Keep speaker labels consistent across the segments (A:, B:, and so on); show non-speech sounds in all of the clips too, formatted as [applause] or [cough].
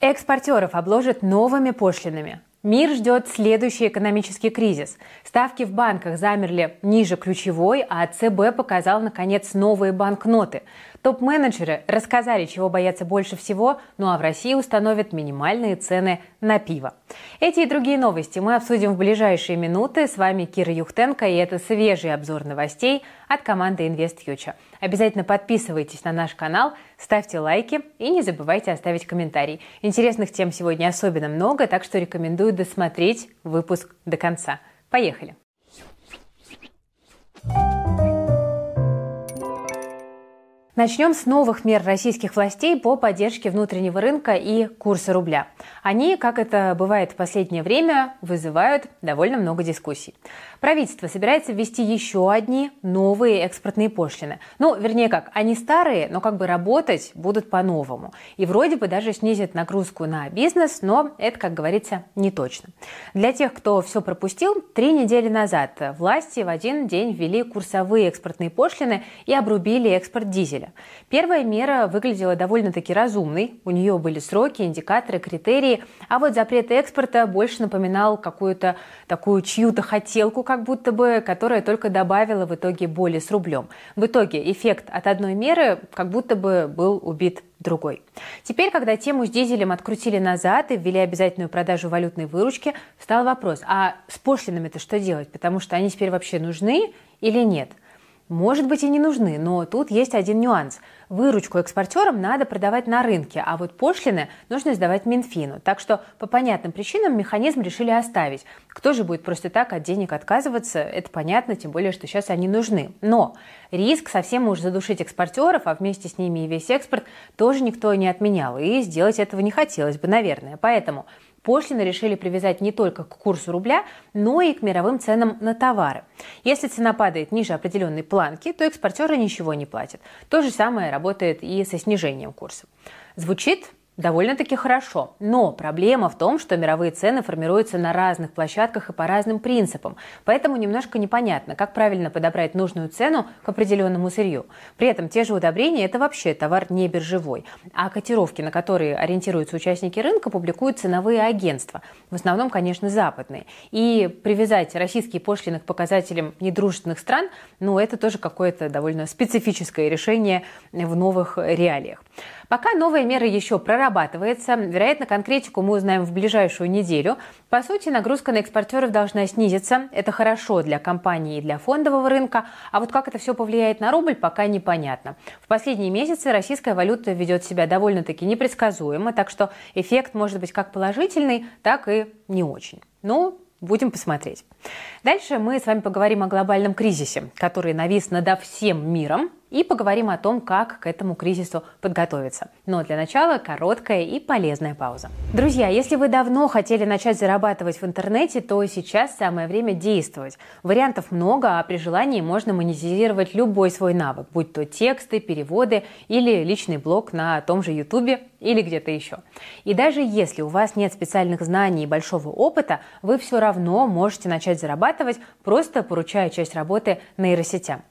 A: Экспортеров обложат новыми пошлинами. Мир ждет следующий экономический кризис. Ставки в банках замерли ниже ключевой, а ЦБ показал, наконец, новые банкноты. Топ-менеджеры рассказали, чего боятся больше всего, ну а в России установят минимальные цены на пиво. Эти и другие новости мы обсудим в ближайшие минуты. С вами Кира Юхтенко, и это свежий обзор новостей от команды InvestFuture. Обязательно подписывайтесь на наш канал, ставьте лайки и не забывайте оставить комментарий. Интересных тем сегодня особенно много, так что рекомендую досмотреть выпуск до конца. Поехали! Начнем с новых мер российских властей по поддержке внутреннего рынка и курса рубля. Они, как это бывает в последнее время, вызывают довольно много дискуссий. Правительство собирается ввести еще одни новые экспортные пошлины. Ну, вернее как, они старые, но как бы работать будут по-новому. И вроде бы даже снизят нагрузку на бизнес, но это, как говорится, не точно. Для тех, кто все пропустил, три недели назад власти в один день ввели курсовые экспортные пошлины и обрубили экспорт дизеля. Первая мера выглядела довольно-таки разумной. У нее были сроки, индикаторы, критерии. А вот запрет экспорта больше напоминал какую-то такую чью-то хотелку, как будто бы, которая только добавила в итоге боли с рублем. В итоге эффект от одной меры как будто бы был убит другой. Теперь, когда тему с дизелем открутили назад и ввели обязательную продажу валютной выручки, встал вопрос, а с пошлинами-то что делать? Потому что они теперь вообще нужны или нет? Может быть и не нужны, но тут есть один нюанс. Выручку экспортерам надо продавать на рынке, а вот пошлины нужно сдавать Минфину. Так что по понятным причинам механизм решили оставить. Кто же будет просто так от денег отказываться, это понятно, тем более, что сейчас они нужны. Но риск совсем уж задушить экспортеров, а вместе с ними и весь экспорт, тоже никто не отменял. И сделать этого не хотелось бы, наверное. Поэтому Пошлины решили привязать не только к курсу рубля, но и к мировым ценам на товары. Если цена падает ниже определенной планки, то экспортеры ничего не платят. То же самое работает и со снижением курса. Звучит довольно-таки хорошо. Но проблема в том, что мировые цены формируются на разных площадках и по разным принципам. Поэтому немножко непонятно, как правильно подобрать нужную цену к определенному сырью. При этом те же удобрения – это вообще товар не биржевой. А котировки, на которые ориентируются участники рынка, публикуют ценовые агентства. В основном, конечно, западные. И привязать российские пошлины к показателям недружественных стран, ну, это тоже какое-то довольно специфическое решение в новых реалиях. Пока новая мера еще прорабатывается, вероятно, конкретику мы узнаем в ближайшую неделю. По сути, нагрузка на экспортеров должна снизиться. Это хорошо для компании и для фондового рынка. А вот как это все повлияет на рубль, пока непонятно. В последние месяцы российская валюта ведет себя довольно-таки непредсказуемо, так что эффект может быть как положительный, так и не очень. Ну, Будем посмотреть. Дальше мы с вами поговорим о глобальном кризисе, который навис над всем миром и поговорим о том, как к этому кризису подготовиться. Но для начала короткая и полезная пауза. Друзья, если вы давно хотели начать зарабатывать в интернете, то сейчас самое время действовать. Вариантов много, а при желании можно монетизировать любой свой навык, будь то тексты, переводы или личный блог на том же YouTube или где-то еще. И даже если у вас нет специальных знаний и большого опыта, вы все равно можете начать зарабатывать, просто поручая часть работы нейросетям.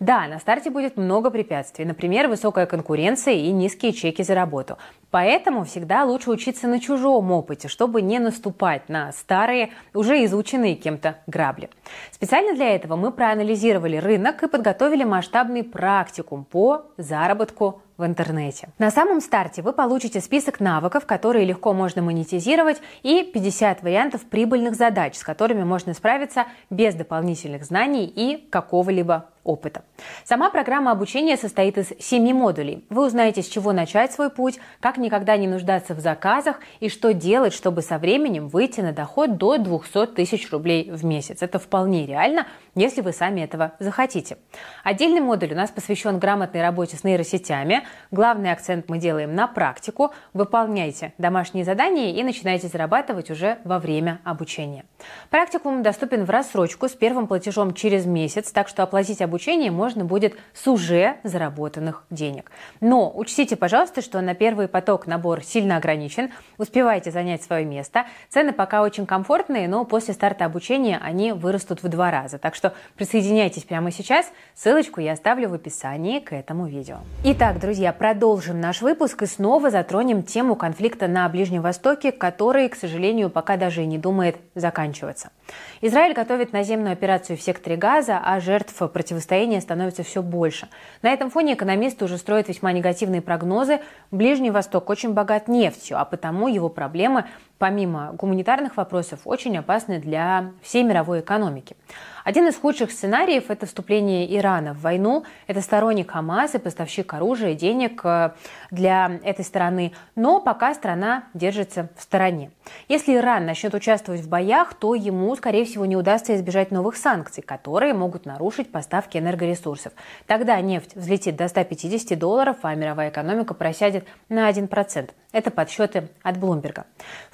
A: Да, на старте будет много препятствий, например, высокая конкуренция и низкие чеки за работу. Поэтому всегда лучше учиться на чужом опыте, чтобы не наступать на старые, уже изученные кем-то грабли. Специально для этого мы проанализировали рынок и подготовили масштабный практикум по заработку в интернете. На самом старте вы получите список навыков, которые легко можно монетизировать, и 50 вариантов прибыльных задач, с которыми можно справиться без дополнительных знаний и какого-либо опыта. Сама программа обучения состоит из семи модулей. Вы узнаете, с чего начать свой путь, как никогда не нуждаться в заказах и что делать, чтобы со временем выйти на доход до 200 тысяч рублей в месяц. Это вполне реально, если вы сами этого захотите. Отдельный модуль у нас посвящен грамотной работе с нейросетями. Главный акцент мы делаем на практику. Выполняйте домашние задания и начинайте зарабатывать уже во время обучения. Практикум доступен в рассрочку с первым платежом через месяц, так что оплатить обучение можно будет с уже заработанных денег. Но учтите, пожалуйста, что на первый поток набор сильно ограничен. Успевайте занять свое место. Цены пока очень комфортные, но после старта обучения они вырастут в два раза. Так что присоединяйтесь прямо сейчас. Ссылочку я оставлю в описании к этому видео. Итак, друзья, продолжим наш выпуск и снова затронем тему конфликта на Ближнем Востоке, который, к сожалению, пока даже и не думает заканчиваться. Израиль готовит наземную операцию в секторе Газа, а жертв противостояния становится все больше. На этом фоне экономисты уже строят весьма негативные прогнозы. Ближний Восток очень богат нефтью, а потому его проблемы, помимо гуманитарных вопросов, очень опасны для всей мировой экономики. Один из худших сценариев – это вступление Ирана в войну. Это сторонник Хамас и поставщик оружия, денег э, для этой страны. Но пока страна держится в стороне. Если Иран начнет участвовать в боях, то ему, скорее всего, не удастся избежать новых санкций, которые могут нарушить поставки энергоресурсов. Тогда нефть взлетит до 150 долларов, а мировая экономика просядет на 1%. Это подсчеты от Блумберга.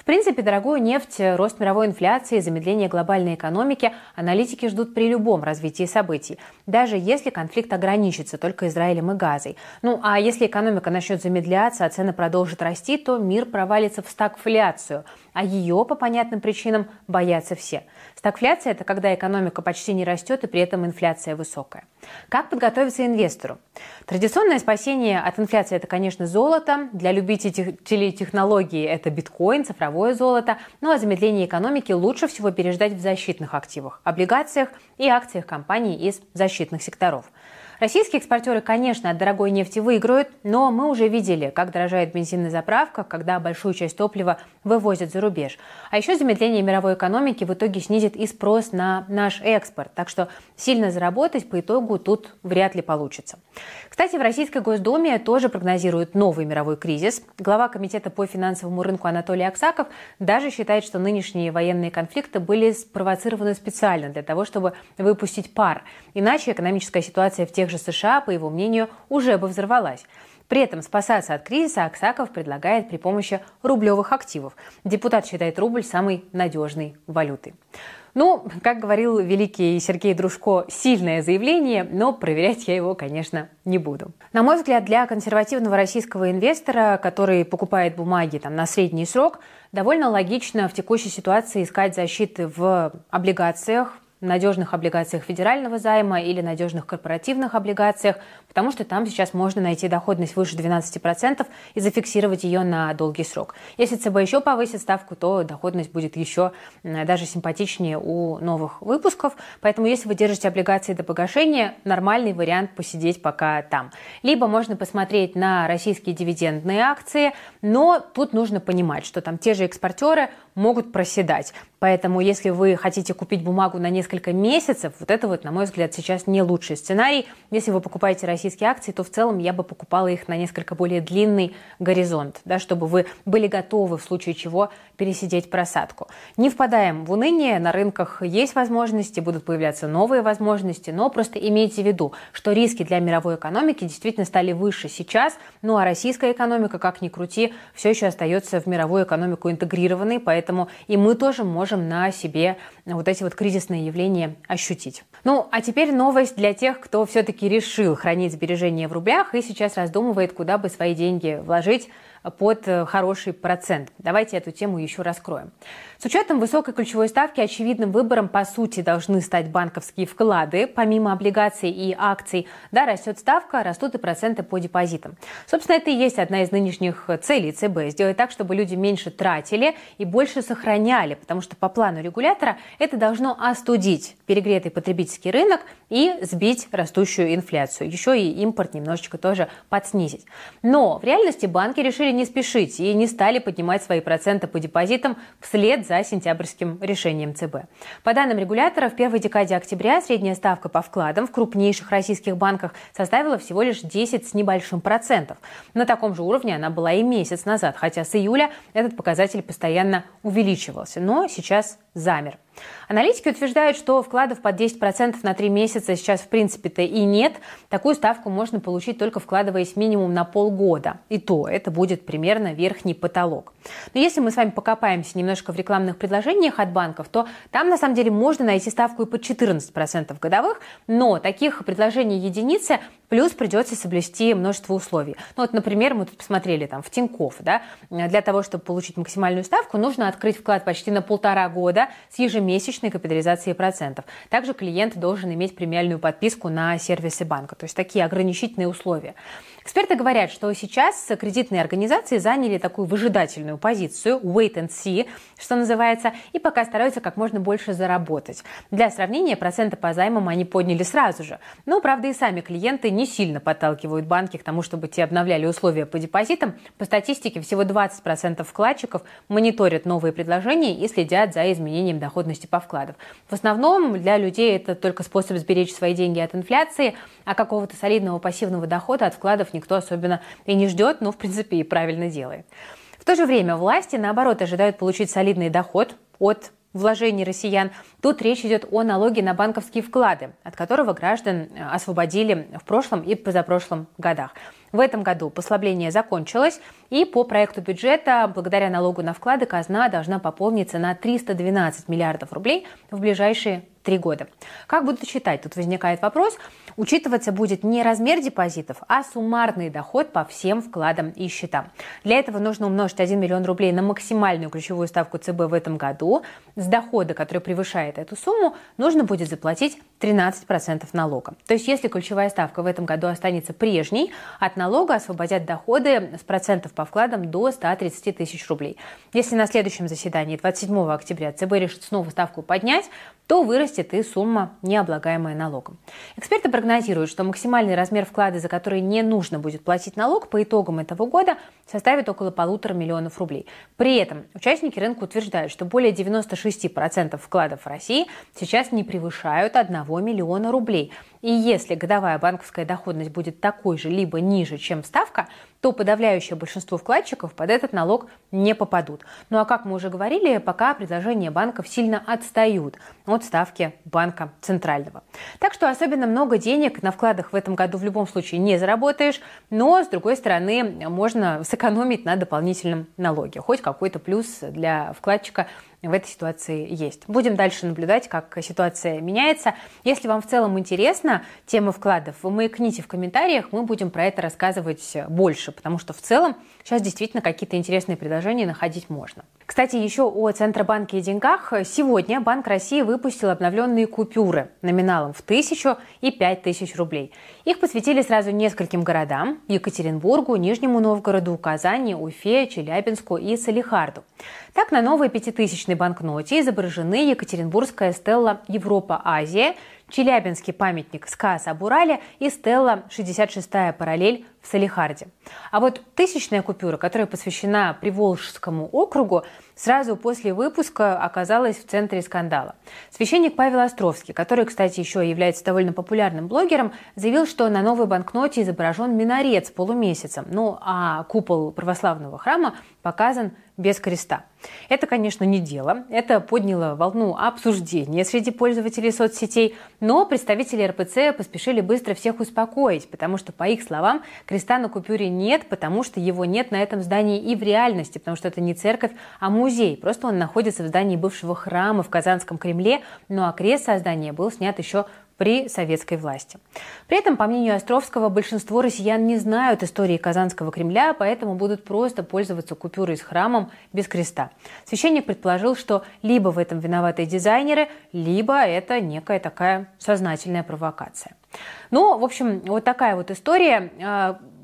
A: В принципе, дорогую нефть, рост мировой инфляции, замедление глобальной экономики аналитики ждут при любом развитии событий, даже если конфликт ограничится только Израилем и Газой. Ну а если экономика начнет замедляться, а цены продолжат расти, то мир провалится в стагфляцию, а ее по понятным причинам боятся все. Стагфляция – это когда экономика почти не растет и при этом инфляция высокая. Как подготовиться инвестору? Традиционное спасение от инфляции – это, конечно, золото. Для любителей технологий – это биткоин, цифровое золото. Ну а замедление экономики лучше всего переждать в защитных активах – облигациях и акциях компаний из защитных секторов. Российские экспортеры, конечно, от дорогой нефти выиграют, но мы уже видели, как дорожает бензин на заправках, когда большую часть топлива вывозят за рубеж. А еще замедление мировой экономики в итоге снизит и спрос на наш экспорт. Так что сильно заработать по итогу тут вряд ли получится. Кстати, в Российской Госдуме тоже прогнозируют новый мировой кризис. Глава Комитета по финансовому рынку Анатолий Аксаков даже считает, что нынешние военные конфликты были спровоцированы специально для того, чтобы выпустить пар. Иначе экономическая ситуация в тех же США, по его мнению, уже бы взорвалась. При этом спасаться от кризиса Аксаков предлагает при помощи рублевых активов. Депутат считает рубль самой надежной валютой. Ну, как говорил великий Сергей Дружко, сильное заявление, но проверять я его, конечно, не буду. На мой взгляд, для консервативного российского инвестора, который покупает бумаги там, на средний срок, довольно логично в текущей ситуации искать защиты в облигациях, надежных облигациях федерального займа или надежных корпоративных облигациях, потому что там сейчас можно найти доходность выше 12% и зафиксировать ее на долгий срок. Если ЦБ еще повысит ставку, то доходность будет еще даже симпатичнее у новых выпусков. Поэтому если вы держите облигации до погашения, нормальный вариант посидеть пока там. Либо можно посмотреть на российские дивидендные акции, но тут нужно понимать, что там те же экспортеры могут проседать. Поэтому если вы хотите купить бумагу на несколько месяцев, вот это вот, на мой взгляд, сейчас не лучший сценарий. Если вы покупаете российские акции, то в целом я бы покупала их на несколько более длинный горизонт, да, чтобы вы были готовы в случае чего пересидеть просадку. Не впадаем в уныние, на рынках есть возможности, будут появляться новые возможности, но просто имейте в виду, что риски для мировой экономики действительно стали выше сейчас, ну а российская экономика, как ни крути, все еще остается в мировую экономику интегрированной, поэтому и мы тоже можем на себе вот эти вот кризисные явления ощутить. Ну, а теперь новость для тех, кто все-таки решил хранить сбережения в рублях и сейчас раздумывает, куда бы свои деньги вложить под э, хороший процент. Давайте эту тему еще раскроем. С учетом высокой ключевой ставки очевидным выбором по сути должны стать банковские вклады. Помимо облигаций и акций, да, растет ставка, растут и проценты по депозитам. Собственно, это и есть одна из нынешних целей ЦБ. Сделать так, чтобы люди меньше тратили и больше сохраняли, потому что по плану регулятора это должно остудить перегретый потребительский рынок и сбить растущую инфляцию. Еще и импорт немножечко тоже подснизить. Но в реальности банки решили не спешить и не стали поднимать свои проценты по депозитам вслед за сентябрьским решением ЦБ. По данным регулятора, в первой декаде октября средняя ставка по вкладам в крупнейших российских банках составила всего лишь 10 с небольшим процентов. На таком же уровне она была и месяц назад, хотя с июля этот показатель постоянно увеличивался, но сейчас замер. Аналитики утверждают, что вкладов под 10% на 3 месяца сейчас в принципе-то и нет. Такую ставку можно получить только вкладываясь минимум на полгода. И то это будет примерно верхний потолок. Но если мы с вами покопаемся немножко в рекламных предложениях от банков, то там на самом деле можно найти ставку и под 14% годовых, но таких предложений единицы, плюс придется соблюсти множество условий. Ну вот, например, мы тут посмотрели там в Тинькофф, да, для того, чтобы получить максимальную ставку, нужно открыть вклад почти на полтора года с ежемесячной капитализацией процентов. Также клиент должен иметь премиальную подписку на сервисы банка, то есть такие ограничительные условия. Эксперты говорят, что сейчас кредитные организации заняли такую выжидательную позицию, wait and see, что называется, и пока стараются как можно больше заработать. Для сравнения, проценты по займам они подняли сразу же. Но, правда, и сами клиенты не сильно подталкивают банки к тому, чтобы те обновляли условия по депозитам. По статистике, всего 20% вкладчиков мониторят новые предложения и следят за изменением доходности по вкладам. В основном для людей это только способ сберечь свои деньги от инфляции, а какого-то солидного пассивного дохода от вкладов никто особенно и не ждет, но в принципе и правильно делает. В то же время власти, наоборот, ожидают получить солидный доход от вложений россиян. Тут речь идет о налоге на банковские вклады, от которого граждан э, освободили в прошлом и позапрошлом годах. В этом году послабление закончилось, и по проекту бюджета, благодаря налогу на вклады, казна должна пополниться на 312 миллиардов рублей в ближайшие три года. Как будут считать? Тут возникает вопрос. Учитываться будет не размер депозитов, а суммарный доход по всем вкладам и счетам. Для этого нужно умножить 1 миллион рублей на максимальную ключевую ставку ЦБ в этом году. С дохода, который превышает эту сумму, нужно будет заплатить 13% налога. То есть если ключевая ставка в этом году останется прежней, от налога освободят доходы с процентов по вкладам до 130 тысяч рублей. Если на следующем заседании 27 октября ЦБ решит снова ставку поднять, то вырастет и сумма, не облагаемая налогом. Эксперты прогнозируют, что максимальный размер вклада, за который не нужно будет платить налог по итогам этого года, составит около полутора миллионов рублей. При этом участники рынка утверждают, что более 96% вкладов в России сейчас не превышают 1 миллиона рублей. И если годовая банковская доходность будет такой же, либо ниже, чем ставка, то подавляющее большинство вкладчиков под этот налог не попадут. Ну а как мы уже говорили, пока предложения банков сильно отстают от ставки банка центрального. Так что особенно много денег на вкладах в этом году в любом случае не заработаешь, но с другой стороны можно сэкономить на дополнительном налоге. Хоть какой-то плюс для вкладчика в этой ситуации есть. Будем дальше наблюдать, как ситуация меняется. Если вам в целом интересна тема вкладов, вы маякните в комментариях, мы будем про это рассказывать больше, потому что в целом сейчас действительно какие-то интересные предложения находить можно. Кстати, еще о Центробанке и деньгах. Сегодня Банк России выпустил обновленные купюры номиналом в тысячу и пять тысяч рублей. Их посвятили сразу нескольким городам – Екатеринбургу, Нижнему Новгороду, Казани, Уфе, Челябинску и Салихарду. Так, на новой пятитысячной банкноте изображены Екатеринбургская стелла Европа-Азия, Челябинский памятник Сказ об Урале и стелла 66-я параллель в Салихарде. А вот тысячная купюра, которая посвящена Приволжскому округу, сразу после выпуска оказалась в центре скандала. Священник Павел Островский, который, кстати, еще является довольно популярным блогером, заявил, что на новой банкноте изображен минарет с полумесяцем, ну а купол православного храма показан без креста. Это, конечно, не дело. Это подняло волну обсуждения среди пользователей соцсетей, но представители РПЦ поспешили быстро всех успокоить, потому что, по их словам, креста на купюре нет, потому что его нет на этом здании и в реальности, потому что это не церковь, а музей. Просто он находится в здании бывшего храма в Казанском Кремле, ну а крест создания был снят еще при советской власти. При этом, по мнению Островского, большинство россиян не знают истории Казанского Кремля, поэтому будут просто пользоваться купюрой с храмом без креста. Священник предположил, что либо в этом виноваты дизайнеры, либо это некая такая сознательная провокация. Ну, в общем, вот такая вот история.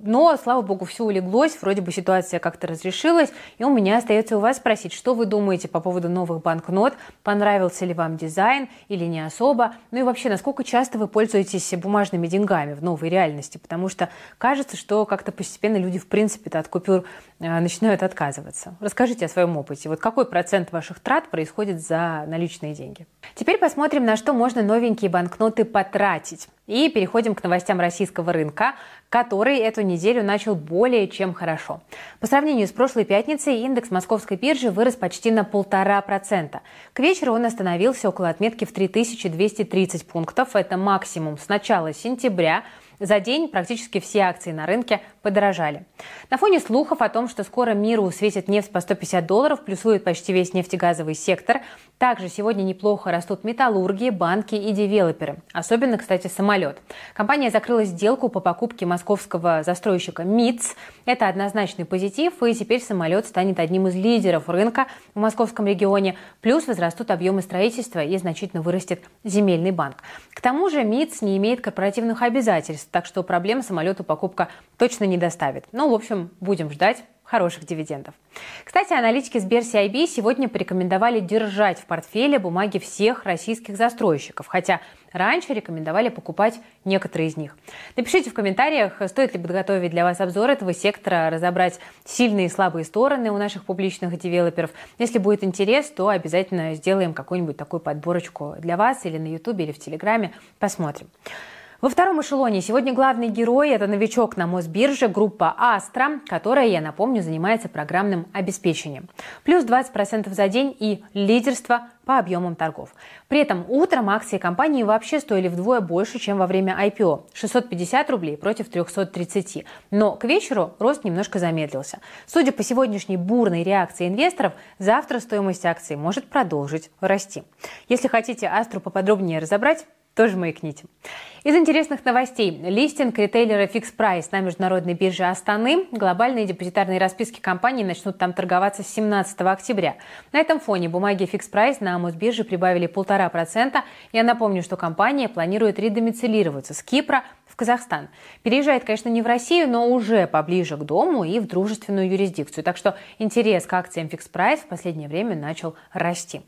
A: Но, слава богу, все улеглось, вроде бы ситуация как-то разрешилась. И у меня остается у вас спросить, что вы думаете по поводу новых банкнот, понравился ли вам дизайн или не особо, ну и вообще, насколько часто вы пользуетесь бумажными деньгами в новой реальности, потому что кажется, что как-то постепенно люди в принципе от купюр э, начинают отказываться. Расскажите о своем опыте. Вот какой процент ваших трат происходит за наличные деньги? Теперь посмотрим, на что можно новенькие банкноты потратить. И переходим к новостям российского рынка, который эту неделю начал более чем хорошо. По сравнению с прошлой пятницей индекс московской биржи вырос почти на полтора процента. К вечеру он остановился около отметки в 3230 пунктов. Это максимум с начала сентября. За день практически все акции на рынке подорожали. На фоне слухов о том, что скоро миру светит нефть по 150 долларов, плюсует почти весь нефтегазовый сектор, также сегодня неплохо растут металлурги, банки и девелоперы. Особенно, кстати, самолет. Компания закрыла сделку по покупке московского застройщика МИЦ. Это однозначный позитив, и теперь самолет станет одним из лидеров рынка в московском регионе. Плюс возрастут объемы строительства и значительно вырастет земельный банк. К тому же МИЦ не имеет корпоративных обязательств так что проблем самолету покупка точно не доставит. Ну, в общем, будем ждать хороших дивидендов. Кстати, аналитики Сбер CIB сегодня порекомендовали держать в портфеле бумаги всех российских застройщиков, хотя раньше рекомендовали покупать некоторые из них. Напишите в комментариях, стоит ли подготовить для вас обзор этого сектора, разобрать сильные и слабые стороны у наших публичных девелоперов. Если будет интерес, то обязательно сделаем какую-нибудь такую подборочку для вас или на YouTube, или в Телеграме. Посмотрим. Во втором эшелоне сегодня главный герой – это новичок на Мосбирже группа «Астра», которая, я напомню, занимается программным обеспечением. Плюс 20% за день и лидерство по объемам торгов. При этом утром акции компании вообще стоили вдвое больше, чем во время IPO – 650 рублей против 330. Но к вечеру рост немножко замедлился. Судя по сегодняшней бурной реакции инвесторов, завтра стоимость акций может продолжить расти. Если хотите Астру поподробнее разобрать, тоже маякните. Из интересных новостей. Листинг ритейлера Fix Price на международной бирже Астаны. Глобальные депозитарные расписки компании начнут там торговаться с 17 октября. На этом фоне бумаги Fix Price на Мосбирже прибавили полтора процента. Я напомню, что компания планирует редомицилироваться с Кипра в Казахстан. Переезжает, конечно, не в Россию, но уже поближе к дому и в дружественную юрисдикцию. Так что интерес к акциям Fix Price в последнее время начал расти.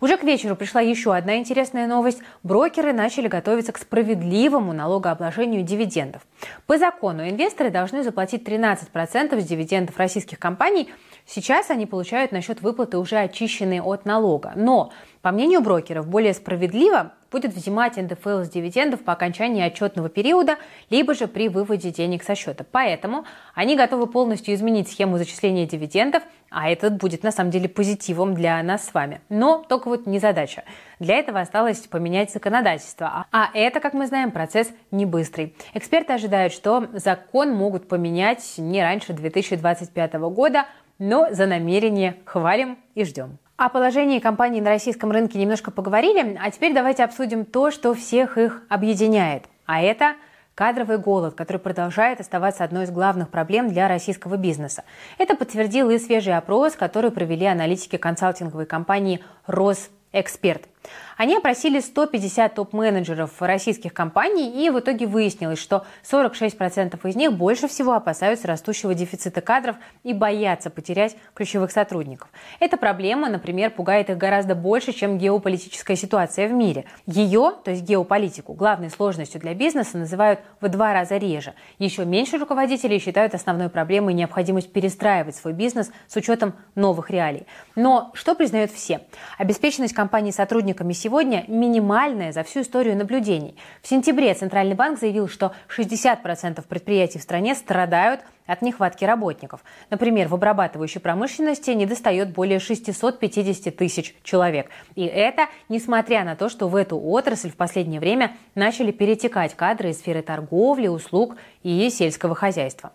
A: Уже к вечеру пришла еще одна интересная новость. Брокеры начали готовиться к справедливому налогообложению дивидендов. По закону инвесторы должны заплатить 13% с дивидендов российских компаний. Сейчас они получают на счет выплаты уже очищенные от налога. Но, по мнению брокеров, более справедливо будет взимать НДФЛ с дивидендов по окончании отчетного периода, либо же при выводе денег со счета. Поэтому они готовы полностью изменить схему зачисления дивидендов, а это будет на самом деле позитивом для нас с вами. Но только вот не задача. Для этого осталось поменять законодательство. А это, как мы знаем, процесс не быстрый. Эксперты ожидают, что закон могут поменять не раньше 2025 года, но за намерение хвалим и ждем. О положении компаний на российском рынке немножко поговорили, а теперь давайте обсудим то, что всех их объединяет. А это кадровый голод, который продолжает оставаться одной из главных проблем для российского бизнеса. Это подтвердил и свежий опрос, который провели аналитики консалтинговой компании «Росэксперт». Они опросили 150 топ-менеджеров российских компаний, и в итоге выяснилось, что 46% из них больше всего опасаются растущего дефицита кадров и боятся потерять ключевых сотрудников. Эта проблема, например, пугает их гораздо больше, чем геополитическая ситуация в мире. Ее, то есть геополитику, главной сложностью для бизнеса называют в два раза реже. Еще меньше руководителей считают основной проблемой необходимость перестраивать свой бизнес с учетом новых реалий. Но что признают все? Обеспеченность компании сотрудниками сегодня минимальная за всю историю наблюдений. В сентябре Центральный банк заявил, что 60% предприятий в стране страдают от нехватки работников. Например, в обрабатывающей промышленности недостает более 650 тысяч человек. И это несмотря на то, что в эту отрасль в последнее время начали перетекать кадры из сферы торговли, услуг и сельского хозяйства.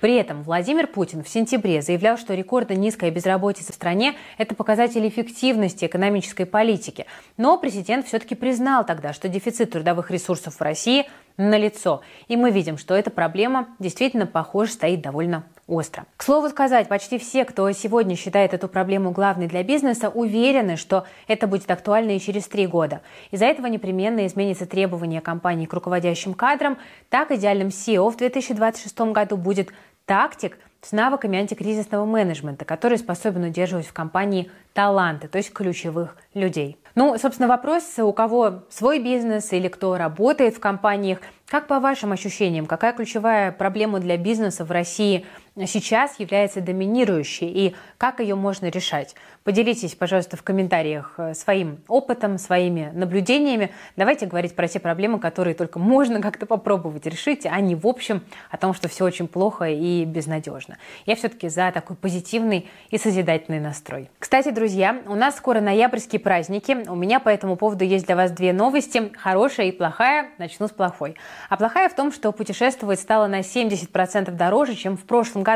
A: При этом Владимир Путин в сентябре заявлял, что рекордно низкая безработица в стране – это показатель эффективности экономической политики. Но президент все-таки признал тогда, что дефицит трудовых ресурсов в России налицо. И мы видим, что эта проблема действительно, похоже, стоит довольно остро. К слову сказать, почти все, кто сегодня считает эту проблему главной для бизнеса, уверены, что это будет актуально и через три года. Из-за этого непременно изменится требования компании к руководящим кадрам. Так идеальным SEO в 2026 году будет тактик с навыками антикризисного менеджмента, который способен удерживать в компании таланты, то есть ключевых людей. Ну, собственно, вопрос, у кого свой бизнес или кто работает в компаниях, Как по вашим ощущениям, какая ключевая проблема для бизнеса в России сейчас является доминирующей и как ее можно решать? Поделитесь, пожалуйста, в комментариях э, своим опытом, своими наблюдениями. Давайте говорить про те проблемы, которые только [laughs] можно как-то попробовать решить, а не в общем о том, что все очень плохо и безнадежно. Я все-таки за такой позитивный и созидательный настрой. Кстати, друзья, у нас скоро ноябрьские праздники. У меня по этому поводу есть для вас две новости. Хорошая и плохая. Начну с плохой. А плохая в том, что путешествовать стало на 70% дороже, чем в прошлом году.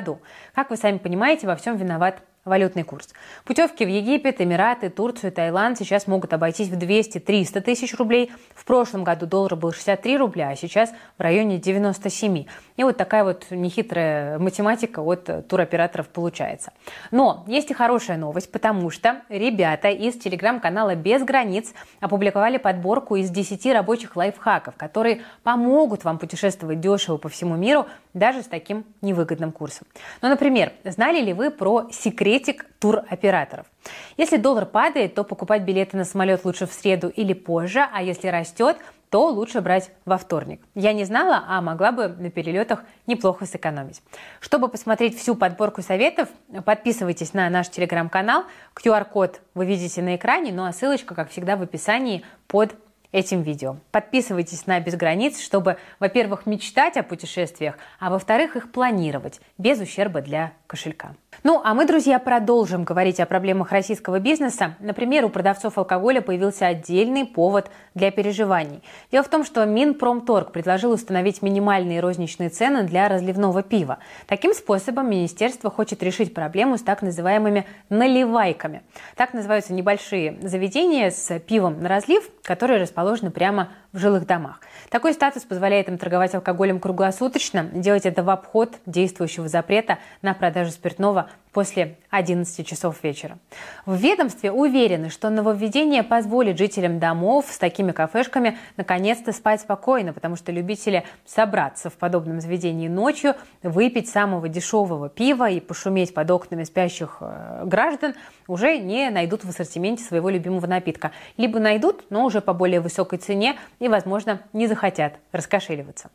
A: Как вы сами понимаете, во всем виноват валютный курс. Путевки в Египет, Эмираты, Турцию, Таиланд сейчас могут обойтись в 200-300 тысяч рублей. В прошлом году доллар был 63 рубля, а сейчас в районе 97. И вот такая вот нехитрая математика от туроператоров получается. Но есть и хорошая новость, потому что ребята из телеграм-канала «Без границ» опубликовали подборку из 10 рабочих лайфхаков, которые помогут вам путешествовать дешево по всему миру даже с таким невыгодным курсом. Ну, например, знали ли вы про секретик туроператоров? Если доллар падает, то покупать билеты на самолет лучше в среду или позже, а если растет, то лучше брать во вторник. Я не знала, а могла бы на перелетах неплохо сэкономить. Чтобы посмотреть всю подборку советов, подписывайтесь на наш телеграм-канал. QR-код вы видите на экране, ну а ссылочка, как всегда, в описании под этим видео. Подписывайтесь на «Без границ», чтобы, во-первых, мечтать о путешествиях, а во-вторых, их планировать без ущерба для кошелька. Ну, а мы, друзья, продолжим говорить о проблемах российского бизнеса. Например, у продавцов алкоголя появился отдельный повод для переживаний. Дело в том, что Минпромторг предложил установить минимальные розничные цены для разливного пива. Таким способом министерство хочет решить проблему с так называемыми наливайками. Так называются небольшие заведения с пивом на разлив, которые расположены прямо в жилых домах. Такой статус позволяет им торговать алкоголем круглосуточно, делать это в обход действующего запрета на продажу спиртного после 11 часов вечера. В ведомстве уверены, что нововведение позволит жителям домов с такими кафешками наконец-то спать спокойно, потому что любители собраться в подобном заведении ночью, выпить самого дешевого пива и пошуметь под окнами спящих э, граждан уже не найдут в ассортименте своего любимого напитка. Либо найдут, но уже по более высокой цене и, возможно, не захотят раскошеливаться.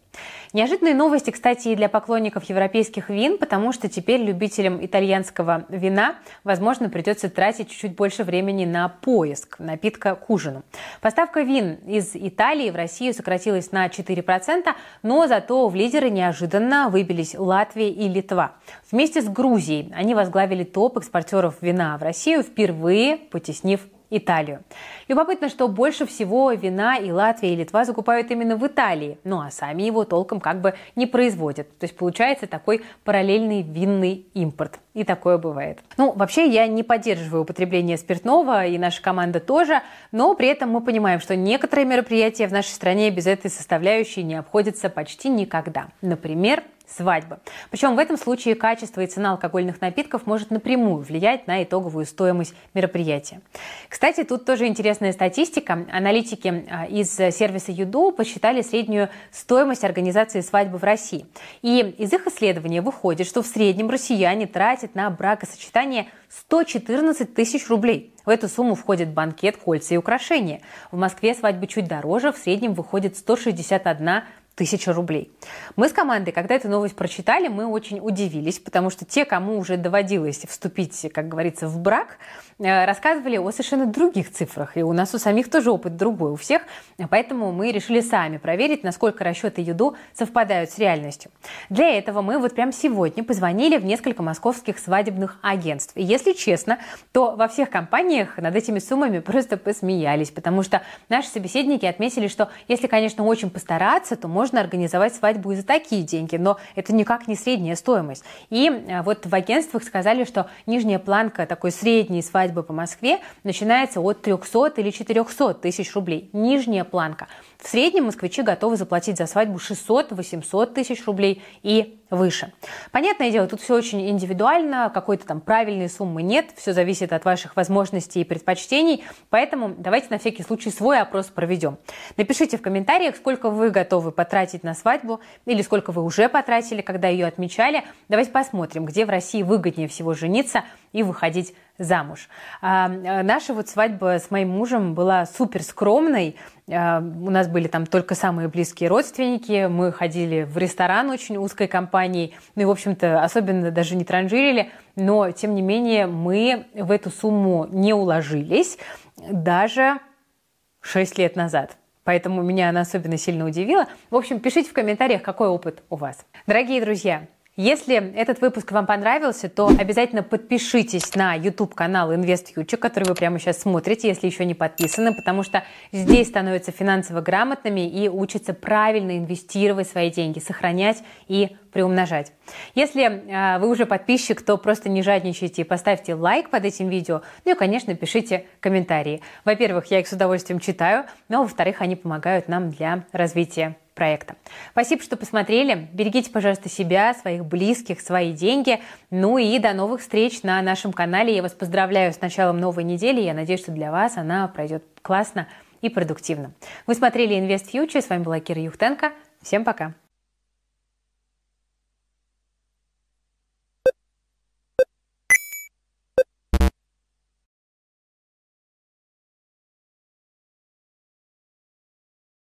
A: Неожиданные новости, кстати, и для поклонников европейских вин, потому что теперь любителям итальянского итальянского вина, возможно, придется тратить чуть-чуть больше времени на поиск напитка к ужину. Поставка вин из Италии в Россию сократилась на 4%, но зато в лидеры неожиданно выбились Латвия и Литва. Вместе с Грузией они возглавили топ экспортеров вина в Россию, впервые потеснив Италию. Любопытно, что больше всего вина и Латвия, и Литва закупают именно в Италии, ну а сами его толком как бы не производят. То есть получается такой параллельный винный импорт. И такое бывает. Ну, вообще я не поддерживаю употребление спиртного, и наша команда тоже, но при этом мы понимаем, что некоторые мероприятия в нашей стране без этой составляющей не обходятся почти никогда. Например, свадьбы. Причем в этом случае качество и цена алкогольных напитков может напрямую влиять на итоговую стоимость мероприятия. Кстати, тут тоже интересная статистика. Аналитики а, из сервиса Юду посчитали среднюю стоимость организации свадьбы в России. И из их исследования выходит, что в среднем россияне тратят на бракосочетание 114 тысяч рублей. В эту сумму входит банкет, кольца и украшения. В Москве свадьбы чуть дороже, в среднем выходит 161 тысяча рублей. Мы с командой, когда эту новость прочитали, мы очень удивились, потому что те, кому уже доводилось вступить, как говорится, в брак, э, рассказывали о совершенно других цифрах. И у нас у самих тоже опыт другой у всех. Поэтому мы решили сами проверить, насколько расчеты ЮДУ совпадают с реальностью. Для этого мы вот прямо сегодня позвонили в несколько московских свадебных агентств. И если честно, то во всех компаниях над этими суммами просто посмеялись, потому что наши собеседники отметили, что если, конечно, очень постараться, то можно можно организовать свадьбу и за такие деньги, но это никак не средняя стоимость. И э, вот в агентствах сказали, что нижняя планка такой средней свадьбы по Москве начинается от 300 или 400 тысяч рублей. Нижняя планка. В среднем москвичи готовы заплатить за свадьбу 600-800 тысяч рублей и выше. Понятное дело, тут все очень индивидуально, какой-то там правильной суммы нет, все зависит от ваших возможностей и предпочтений, поэтому давайте на всякий случай свой опрос проведем. Напишите в комментариях, сколько вы готовы потратить на свадьбу или сколько вы уже потратили, когда ее отмечали. Давайте посмотрим, где в России выгоднее всего жениться и выходить замуж. А, а, наша вот свадьба с моим мужем была супер скромной. А, у нас были там только самые близкие родственники. Мы ходили в ресторан очень узкой компанией. Ну и, в общем-то, особенно даже не транжирили. Но, тем не менее, мы в эту сумму не уложились даже 6 лет назад. Поэтому меня она особенно сильно удивила. В общем, пишите в комментариях, какой опыт у вас. Дорогие друзья, если этот выпуск вам понравился, то обязательно подпишитесь на YouTube-канал Invest Future, который вы прямо сейчас смотрите, если еще не подписаны, потому что здесь становятся финансово грамотными и учатся правильно инвестировать свои деньги, сохранять и приумножать. Если э, вы уже подписчик, то просто не жадничайте, поставьте лайк под этим видео, ну и, конечно, пишите комментарии. Во-первых, я их с удовольствием читаю, но, во-вторых, они помогают нам для развития проекта. Спасибо, что посмотрели. Берегите, пожалуйста, себя, своих близких, свои деньги. Ну и до новых встреч на нашем канале. Я вас поздравляю с началом новой недели. Я надеюсь, что для вас она пройдет классно и продуктивно. Вы смотрели Invest Future. С вами была Кира Юхтенко. Всем пока.